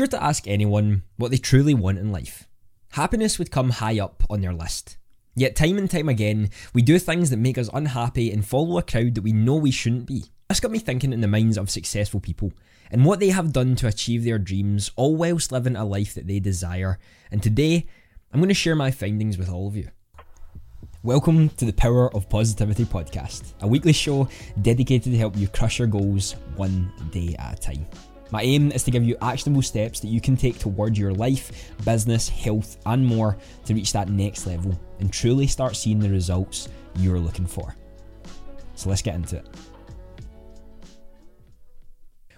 were to ask anyone what they truly want in life, happiness would come high up on their list. Yet, time and time again, we do things that make us unhappy and follow a crowd that we know we shouldn't be. This got me thinking in the minds of successful people and what they have done to achieve their dreams, all whilst living a life that they desire. And today, I'm going to share my findings with all of you. Welcome to the Power of Positivity podcast, a weekly show dedicated to help you crush your goals one day at a time. My aim is to give you actionable steps that you can take towards your life, business, health, and more to reach that next level and truly start seeing the results you're looking for. So let's get into it.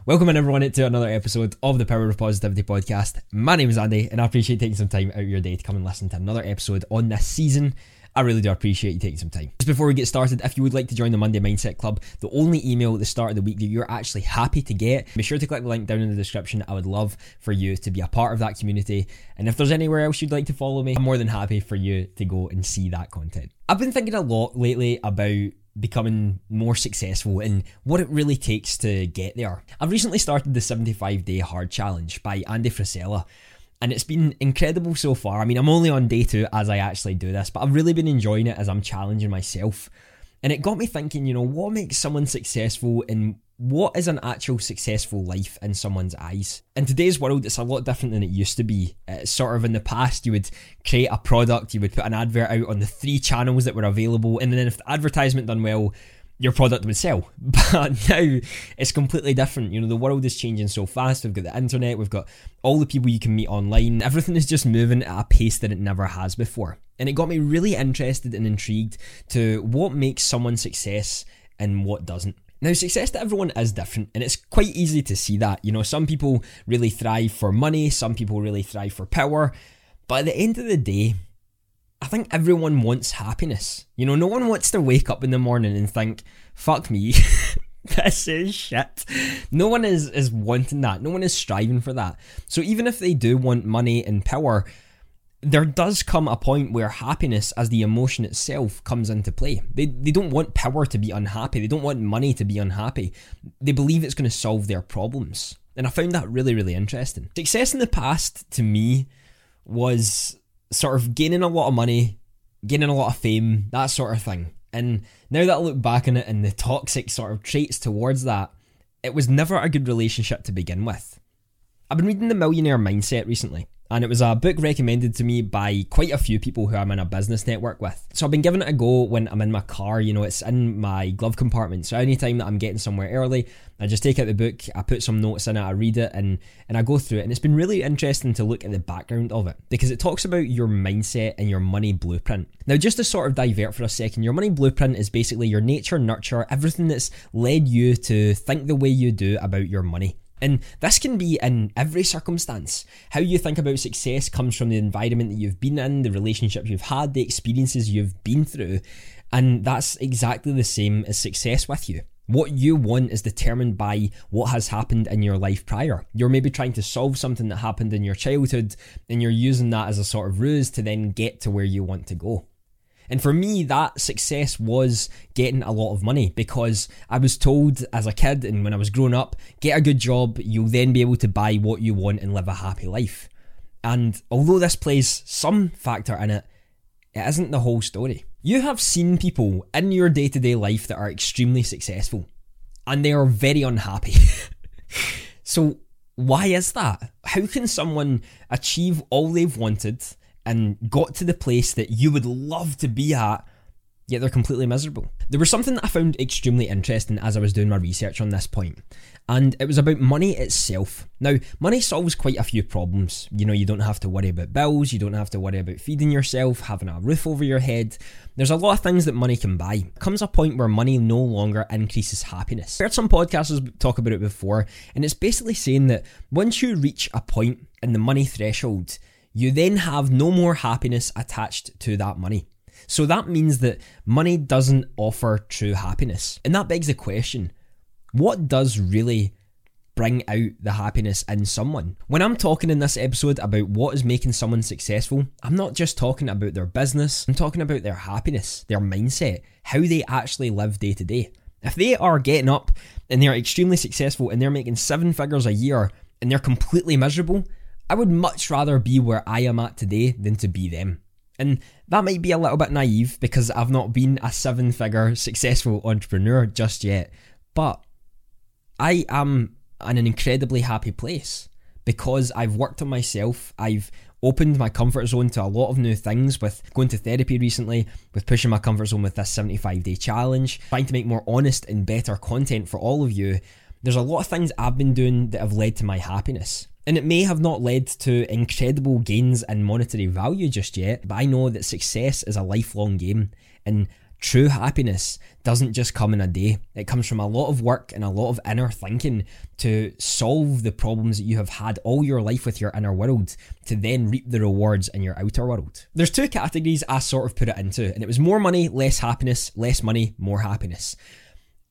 Welcome in everyone to another episode of the Power of Positivity podcast. My name is Andy and I appreciate taking some time out of your day to come and listen to another episode on this season I really do appreciate you taking some time. Just before we get started, if you would like to join the Monday Mindset Club, the only email at the start of the week that you're actually happy to get, be sure to click the link down in the description. I would love for you to be a part of that community. And if there's anywhere else you'd like to follow me, I'm more than happy for you to go and see that content. I've been thinking a lot lately about becoming more successful and what it really takes to get there. I've recently started the 75 day hard challenge by Andy Frisella and it's been incredible so far. I mean, I'm only on day two as I actually do this, but I've really been enjoying it as I'm challenging myself. And it got me thinking, you know, what makes someone successful and what is an actual successful life in someone's eyes? In today's world, it's a lot different than it used to be. It's sort of in the past, you would create a product, you would put an advert out on the three channels that were available, and then if the advertisement done well, your product would sell. But now it's completely different. You know, the world is changing so fast. We've got the internet, we've got all the people you can meet online. Everything is just moving at a pace that it never has before. And it got me really interested and intrigued to what makes someone success and what doesn't. Now, success to everyone is different, and it's quite easy to see that. You know, some people really thrive for money, some people really thrive for power, but at the end of the day, I think everyone wants happiness. You know, no one wants to wake up in the morning and think, fuck me. this is shit. No one is, is wanting that. No one is striving for that. So even if they do want money and power, there does come a point where happiness as the emotion itself comes into play. They, they don't want power to be unhappy. They don't want money to be unhappy. They believe it's going to solve their problems. And I found that really, really interesting. Success in the past, to me, was sort of gaining a lot of money, gaining a lot of fame, that sort of thing. And now that I look back on it and the toxic sort of traits towards that, it was never a good relationship to begin with. I've been reading The Millionaire Mindset recently, and it was a book recommended to me by quite a few people who I'm in a business network with. So I've been giving it a go when I'm in my car, you know, it's in my glove compartment. So anytime that I'm getting somewhere early, I just take out the book, I put some notes in it, I read it, and, and I go through it. And it's been really interesting to look at the background of it because it talks about your mindset and your money blueprint. Now, just to sort of divert for a second, your money blueprint is basically your nature, nurture, everything that's led you to think the way you do about your money. And this can be in every circumstance. How you think about success comes from the environment that you've been in, the relationships you've had, the experiences you've been through. And that's exactly the same as success with you. What you want is determined by what has happened in your life prior. You're maybe trying to solve something that happened in your childhood and you're using that as a sort of ruse to then get to where you want to go. And for me, that success was getting a lot of money because I was told as a kid and when I was growing up, get a good job, you'll then be able to buy what you want and live a happy life. And although this plays some factor in it, it isn't the whole story. You have seen people in your day to day life that are extremely successful and they are very unhappy. so, why is that? How can someone achieve all they've wanted and got to the place that you would love to be at, yet they're completely miserable. There was something that I found extremely interesting as I was doing my research on this point, and it was about money itself. Now, money solves quite a few problems. You know, you don't have to worry about bills, you don't have to worry about feeding yourself, having a roof over your head. There's a lot of things that money can buy. comes a point where money no longer increases happiness. I've heard some podcasters talk about it before, and it's basically saying that once you reach a point in the money threshold, you then have no more happiness attached to that money. So that means that money doesn't offer true happiness. And that begs the question what does really bring out the happiness in someone? When I'm talking in this episode about what is making someone successful, I'm not just talking about their business, I'm talking about their happiness, their mindset, how they actually live day to day. If they are getting up and they're extremely successful and they're making seven figures a year and they're completely miserable, I would much rather be where I am at today than to be them. And that might be a little bit naive because I've not been a seven figure successful entrepreneur just yet. But I am in an incredibly happy place because I've worked on myself. I've opened my comfort zone to a lot of new things with going to therapy recently, with pushing my comfort zone with this 75 day challenge, trying to make more honest and better content for all of you. There's a lot of things I've been doing that have led to my happiness. And it may have not led to incredible gains in monetary value just yet, but I know that success is a lifelong game and true happiness doesn't just come in a day. It comes from a lot of work and a lot of inner thinking to solve the problems that you have had all your life with your inner world to then reap the rewards in your outer world. There's two categories I sort of put it into, and it was more money, less happiness, less money, more happiness.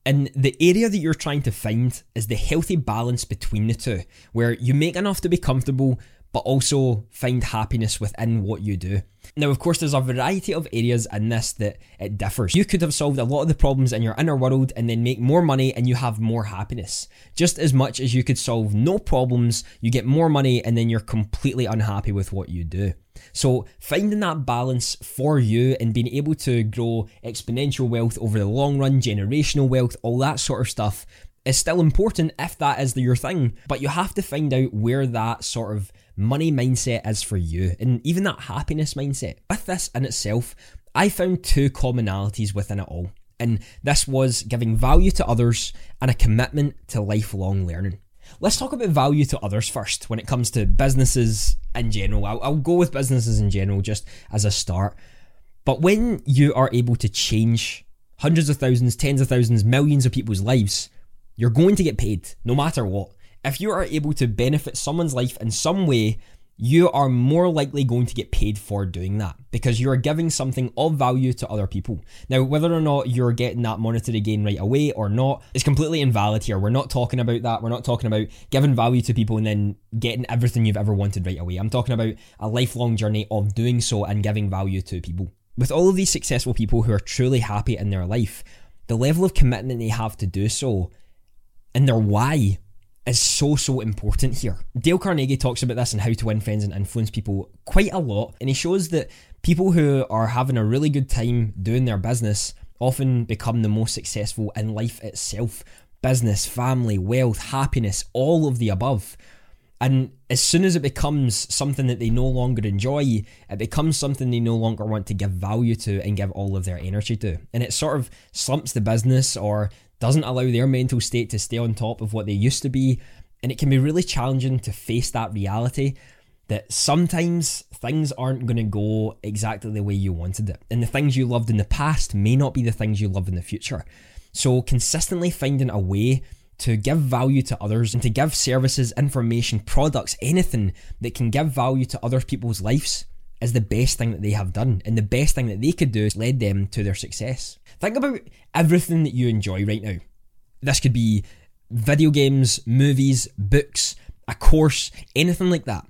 And the area that you're trying to find is the healthy balance between the two, where you make enough to be comfortable, but also find happiness within what you do. Now, of course, there's a variety of areas in this that it differs. You could have solved a lot of the problems in your inner world and then make more money and you have more happiness. Just as much as you could solve no problems, you get more money and then you're completely unhappy with what you do. So, finding that balance for you and being able to grow exponential wealth over the long run, generational wealth, all that sort of stuff is still important if that is your thing. But you have to find out where that sort of money mindset is for you and even that happiness mindset. With this in itself, I found two commonalities within it all. And this was giving value to others and a commitment to lifelong learning. Let's talk about value to others first when it comes to businesses in general. I'll, I'll go with businesses in general just as a start. But when you are able to change hundreds of thousands, tens of thousands, millions of people's lives, you're going to get paid no matter what. If you are able to benefit someone's life in some way, you are more likely going to get paid for doing that because you are giving something of value to other people. Now, whether or not you're getting that monetary gain right away or not is completely invalid here. We're not talking about that. We're not talking about giving value to people and then getting everything you've ever wanted right away. I'm talking about a lifelong journey of doing so and giving value to people. With all of these successful people who are truly happy in their life, the level of commitment they have to do so and their why is so, so important here. Dale Carnegie talks about this and how to win friends and influence people quite a lot. And he shows that people who are having a really good time doing their business often become the most successful in life itself business, family, wealth, happiness, all of the above. And as soon as it becomes something that they no longer enjoy, it becomes something they no longer want to give value to and give all of their energy to. And it sort of slumps the business or doesn't allow their mental state to stay on top of what they used to be. And it can be really challenging to face that reality that sometimes things aren't going to go exactly the way you wanted it. And the things you loved in the past may not be the things you love in the future. So, consistently finding a way to give value to others and to give services, information, products, anything that can give value to other people's lives is the best thing that they have done. And the best thing that they could do is led them to their success. Think about everything that you enjoy right now. This could be video games, movies, books, a course, anything like that.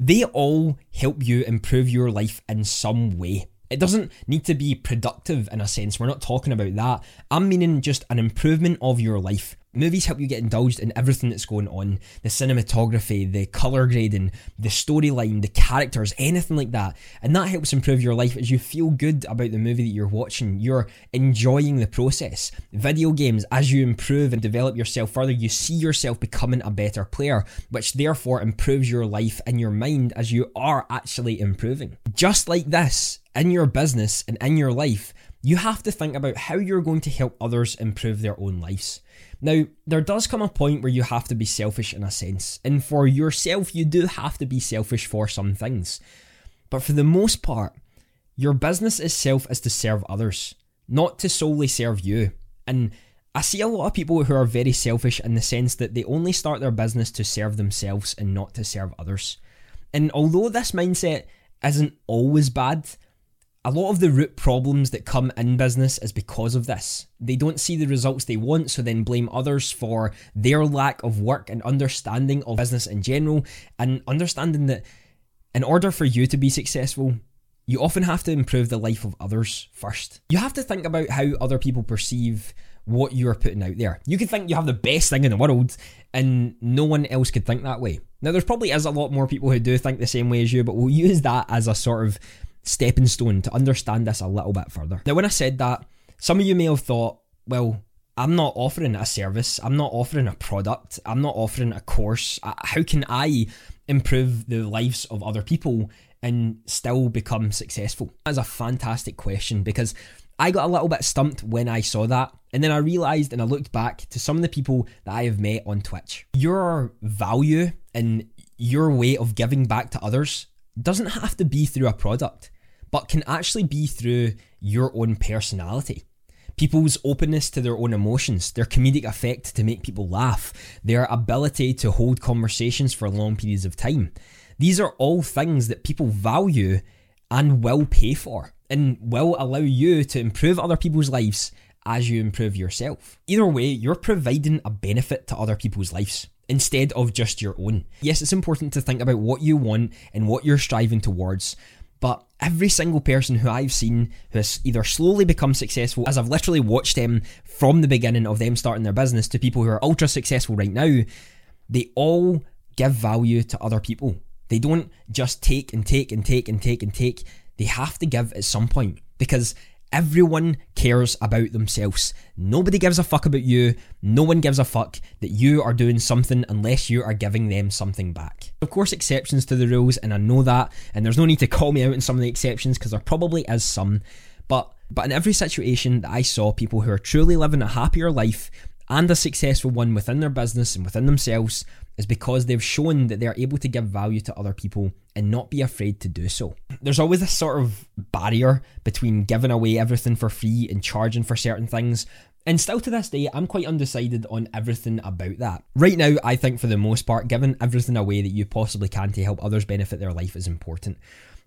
They all help you improve your life in some way. It doesn't need to be productive in a sense. We're not talking about that. I'm meaning just an improvement of your life. Movies help you get indulged in everything that's going on the cinematography, the colour grading, the storyline, the characters, anything like that. And that helps improve your life as you feel good about the movie that you're watching. You're enjoying the process. Video games, as you improve and develop yourself further, you see yourself becoming a better player, which therefore improves your life and your mind as you are actually improving. Just like this, in your business and in your life, you have to think about how you're going to help others improve their own lives. Now, there does come a point where you have to be selfish in a sense, and for yourself, you do have to be selfish for some things. But for the most part, your business itself is to serve others, not to solely serve you. And I see a lot of people who are very selfish in the sense that they only start their business to serve themselves and not to serve others. And although this mindset isn't always bad, a lot of the root problems that come in business is because of this. They don't see the results they want, so then blame others for their lack of work and understanding of business in general, and understanding that in order for you to be successful, you often have to improve the life of others first. You have to think about how other people perceive what you're putting out there. You could think you have the best thing in the world, and no one else could think that way. Now, there's probably is a lot more people who do think the same way as you, but we'll use that as a sort of stepping stone to understand this a little bit further. Now, when I said that, some of you may have thought, well, I'm not offering a service, I'm not offering a product, I'm not offering a course. Uh, how can I improve the lives of other people and still become successful? That's a fantastic question because I got a little bit stumped when I saw that. And then I realized and I looked back to some of the people that I have met on Twitch. Your value and your way of giving back to others doesn't have to be through a product, but can actually be through your own personality. People's openness to their own emotions, their comedic effect to make people laugh, their ability to hold conversations for long periods of time. These are all things that people value and will pay for and will allow you to improve other people's lives as you improve yourself. Either way, you're providing a benefit to other people's lives instead of just your own. Yes, it's important to think about what you want and what you're striving towards, but every single person who I've seen who has either slowly become successful, as I've literally watched them from the beginning of them starting their business to people who are ultra successful right now, they all give value to other people. They don't just take and take and take and take and take. They have to give at some point because everyone cares about themselves. Nobody gives a fuck about you. No one gives a fuck that you are doing something unless you are giving them something back. Of course, exceptions to the rules, and I know that, and there's no need to call me out in some of the exceptions because there probably is some. But but in every situation that I saw people who are truly living a happier life and a successful one within their business and within themselves is because they've shown that they're able to give value to other people and not be afraid to do so. There's always this sort of barrier between giving away everything for free and charging for certain things. And still to this day, I'm quite undecided on everything about that. Right now, I think for the most part, giving everything away that you possibly can to help others benefit their life is important.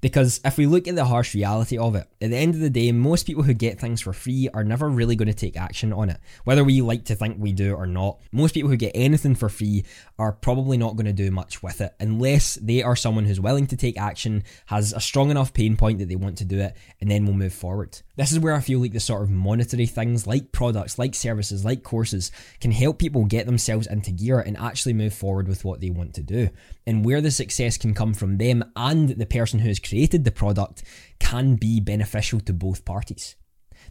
Because if we look at the harsh reality of it, at the end of the day, most people who get things for free are never really going to take action on it. Whether we like to think we do or not, most people who get anything for free are probably not going to do much with it unless they are someone who's willing to take action, has a strong enough pain point that they want to do it, and then we'll move forward. This is where I feel like the sort of monetary things like products, like services, like courses can help people get themselves into gear and actually move forward with what they want to do. And where the success can come from them and the person who has created the product can be beneficial to both parties.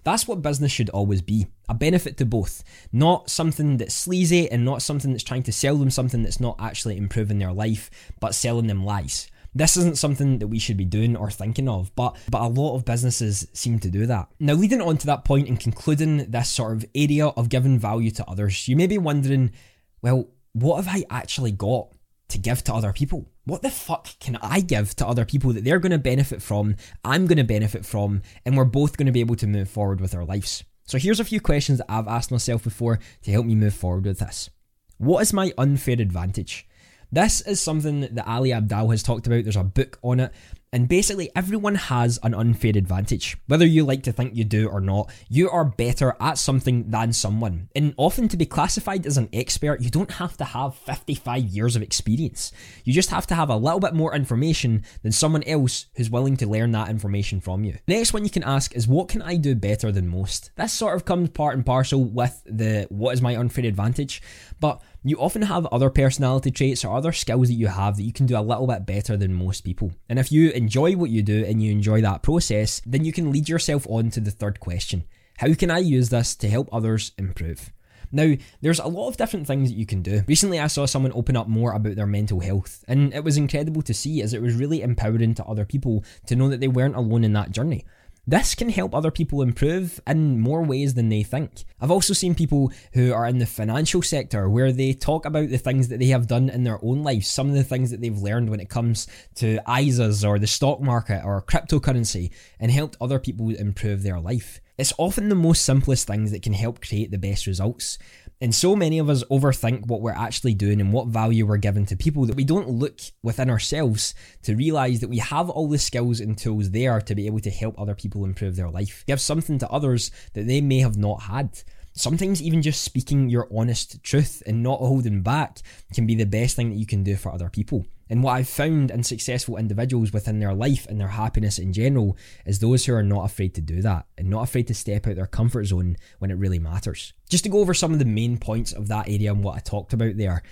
That's what business should always be a benefit to both, not something that's sleazy and not something that's trying to sell them something that's not actually improving their life, but selling them lies. This isn't something that we should be doing or thinking of, but but a lot of businesses seem to do that. Now, leading on to that point and concluding this sort of area of giving value to others, you may be wondering, well, what have I actually got to give to other people? what the fuck can I give to other people that they're going to benefit from, I'm going to benefit from, and we're both going to be able to move forward with our lives? So here's a few questions that I've asked myself before to help me move forward with this. What is my unfair advantage? This is something that Ali Abdaal has talked about. There's a book on it, and basically, everyone has an unfair advantage. Whether you like to think you do or not, you are better at something than someone. And often, to be classified as an expert, you don't have to have 55 years of experience. You just have to have a little bit more information than someone else who's willing to learn that information from you. The next one you can ask is, What can I do better than most? This sort of comes part and parcel with the what is my unfair advantage, but you often have other personality traits or other skills that you have that you can do a little bit better than most people. And if you enjoy what you do and you enjoy that process, then you can lead yourself on to the third question How can I use this to help others improve? Now, there's a lot of different things that you can do. Recently, I saw someone open up more about their mental health, and it was incredible to see as it was really empowering to other people to know that they weren't alone in that journey. This can help other people improve in more ways than they think. I've also seen people who are in the financial sector where they talk about the things that they have done in their own life, some of the things that they've learned when it comes to ISAs or the stock market or cryptocurrency, and helped other people improve their life. It's often the most simplest things that can help create the best results. And so many of us overthink what we're actually doing and what value we're giving to people that we don't look within ourselves to realize that we have all the skills and tools there to be able to help other people improve their life. Give something to others that they may have not had. Sometimes even just speaking your honest truth and not holding back can be the best thing that you can do for other people. And what I've found in successful individuals within their life and their happiness in general is those who are not afraid to do that and not afraid to step out their comfort zone when it really matters. Just to go over some of the main points of that area and what I talked about there,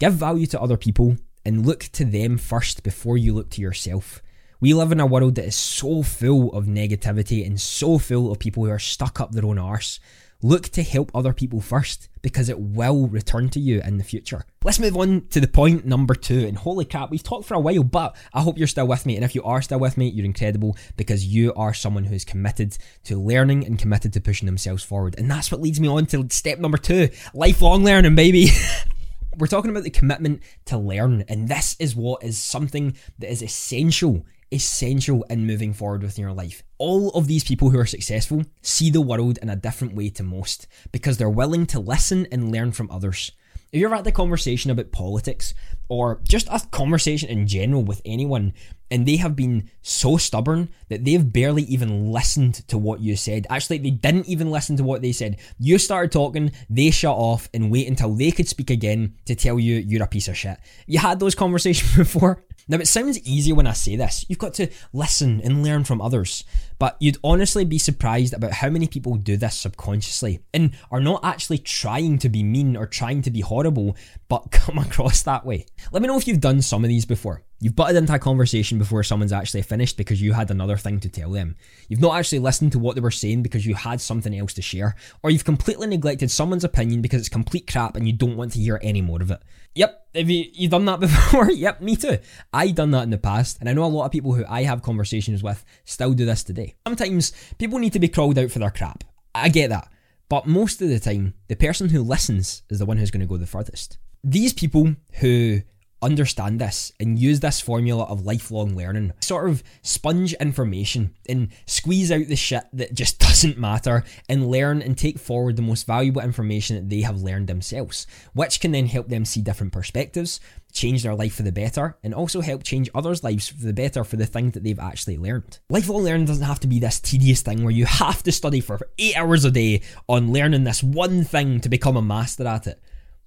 give value to other people and look to them first before you look to yourself. We live in a world that is so full of negativity and so full of people who are stuck up their own arse. Look to help other people first because it will return to you in the future. Let's move on to the point number two. And holy crap, we've talked for a while, but I hope you're still with me. And if you are still with me, you're incredible because you are someone who's committed to learning and committed to pushing themselves forward. And that's what leads me on to step number two lifelong learning, baby. We're talking about the commitment to learn, and this is what is something that is essential essential in moving forward with your life. All of these people who are successful see the world in a different way to most because they're willing to listen and learn from others. If you're at the conversation about politics or just a conversation in general with anyone and they have been so stubborn that they've barely even listened to what you said. Actually, they didn't even listen to what they said. You started talking, they shut off and wait until they could speak again to tell you you're a piece of shit. You had those conversations before? Now, it sounds easy when I say this. You've got to listen and learn from others. But you'd honestly be surprised about how many people do this subconsciously and are not actually trying to be mean or trying to be horrible, but come across that way. Let me know if you've done some of these before. You've butted into a conversation before someone's actually finished because you had another thing to tell them. You've not actually listened to what they were saying because you had something else to share. Or you've completely neglected someone's opinion because it's complete crap and you don't want to hear any more of it. Yep, have you you done that before? yep, me too. I done that in the past, and I know a lot of people who I have conversations with still do this today. Sometimes people need to be crawled out for their crap. I get that. But most of the time, the person who listens is the one who's going to go the furthest. These people who understand this and use this formula of lifelong learning. Sort of sponge information and squeeze out the shit that just doesn't matter and learn and take forward the most valuable information that they have learned themselves, which can then help them see different perspectives, change their life for the better, and also help change others' lives for the better for the things that they've actually learned. Lifelong learning doesn't have to be this tedious thing where you have to study for eight hours a day on learning this one thing to become a master at it.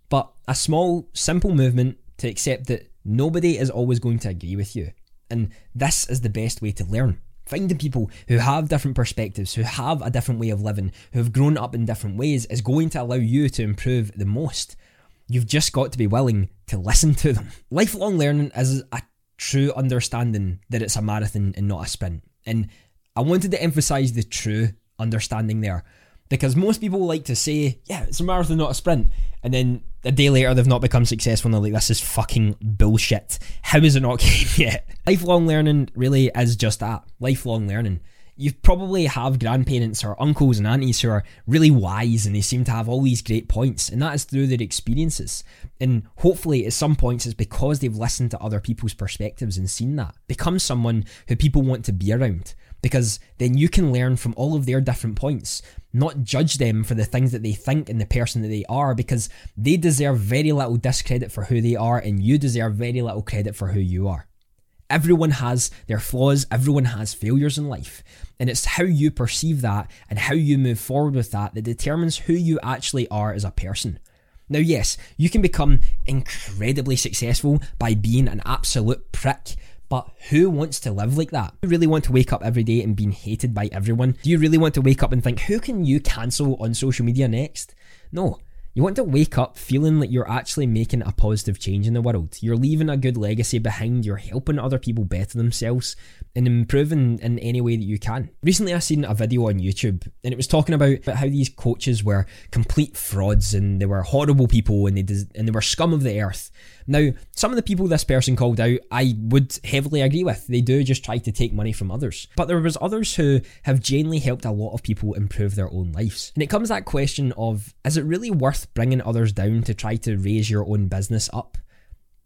But a small, simple movement to accept that nobody is always going to agree with you. And this is the best way to learn. Finding people who have different perspectives, who have a different way of living, who have grown up in different ways is going to allow you to improve the most. You've just got to be willing to listen to them. Lifelong learning is a true understanding that it's a marathon and not a sprint. And I wanted to emphasize the true understanding there because most people like to say, yeah, it's a marathon, not a sprint. And then a day later, they've not become successful and they're like, this is fucking bullshit. How is it not came yet? Lifelong learning really is just that lifelong learning. You probably have grandparents or uncles and aunties who are really wise and they seem to have all these great points, and that is through their experiences. And hopefully, at some points, it's because they've listened to other people's perspectives and seen that. Become someone who people want to be around because then you can learn from all of their different points, not judge them for the things that they think and the person that they are, because they deserve very little discredit for who they are, and you deserve very little credit for who you are. Everyone has their flaws, everyone has failures in life, and it's how you perceive that and how you move forward with that that determines who you actually are as a person. Now, yes, you can become incredibly successful by being an absolute prick but who wants to live like that? Do you really want to wake up every day and being hated by everyone? Do you really want to wake up and think, who can you cancel on social media next? No. You want to wake up feeling like you're actually making a positive change in the world. You're leaving a good legacy behind. You're helping other people better themselves and improving in any way that you can. Recently, I seen a video on YouTube and it was talking about, about how these coaches were complete frauds and they were horrible people and they des- and they were scum of the earth. Now, some of the people this person called out, I would heavily agree with. They do just try to take money from others. But there was others who have genuinely helped a lot of people improve their own lives. And it comes that question of, is it really worth bringing others down to try to raise your own business up?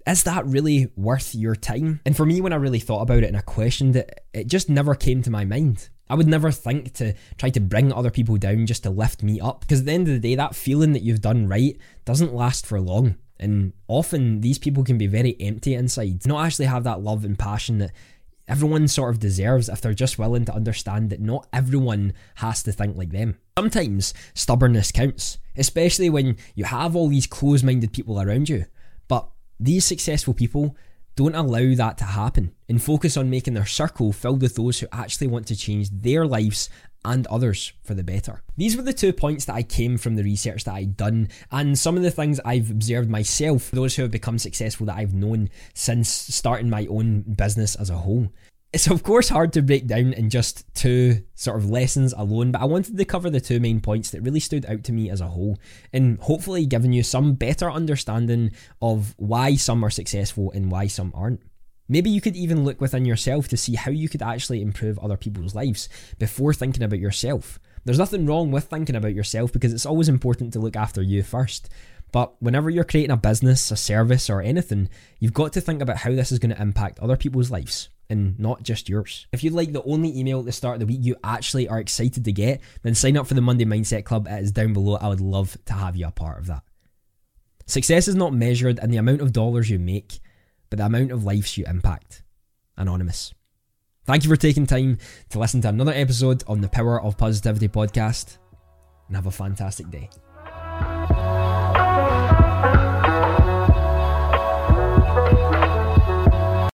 Is that really worth your time? And for me, when I really thought about it and I questioned it, it just never came to my mind. I would never think to try to bring other people down just to lift me up. Because at the end of the day, that feeling that you've done right doesn't last for long. And often these people can be very empty inside, not actually have that love and passion that everyone sort of deserves if they're just willing to understand that not everyone has to think like them. Sometimes stubbornness counts, especially when you have all these close minded people around you. But these successful people, Don't allow that to happen and focus on making their circle filled with those who actually want to change their lives and others for the better. These were the two points that I came from the research that I'd done, and some of the things I've observed myself, those who have become successful that I've known since starting my own business as a whole. It's of course hard to break down in just two sort of lessons alone, but I wanted to cover the two main points that really stood out to me as a whole, and hopefully giving you some better understanding of why some are successful and why some aren't. Maybe you could even look within yourself to see how you could actually improve other people's lives before thinking about yourself. There's nothing wrong with thinking about yourself because it's always important to look after you first. But whenever you're creating a business, a service, or anything, you've got to think about how this is going to impact other people's lives and not just yours. If you'd like the only email at the start of the week you actually are excited to get, then sign up for the Monday Mindset Club. It is down below. I would love to have you a part of that. Success is not measured in the amount of dollars you make, but the amount of lives you impact. Anonymous. Thank you for taking time to listen to another episode on the Power of Positivity podcast, and have a fantastic day.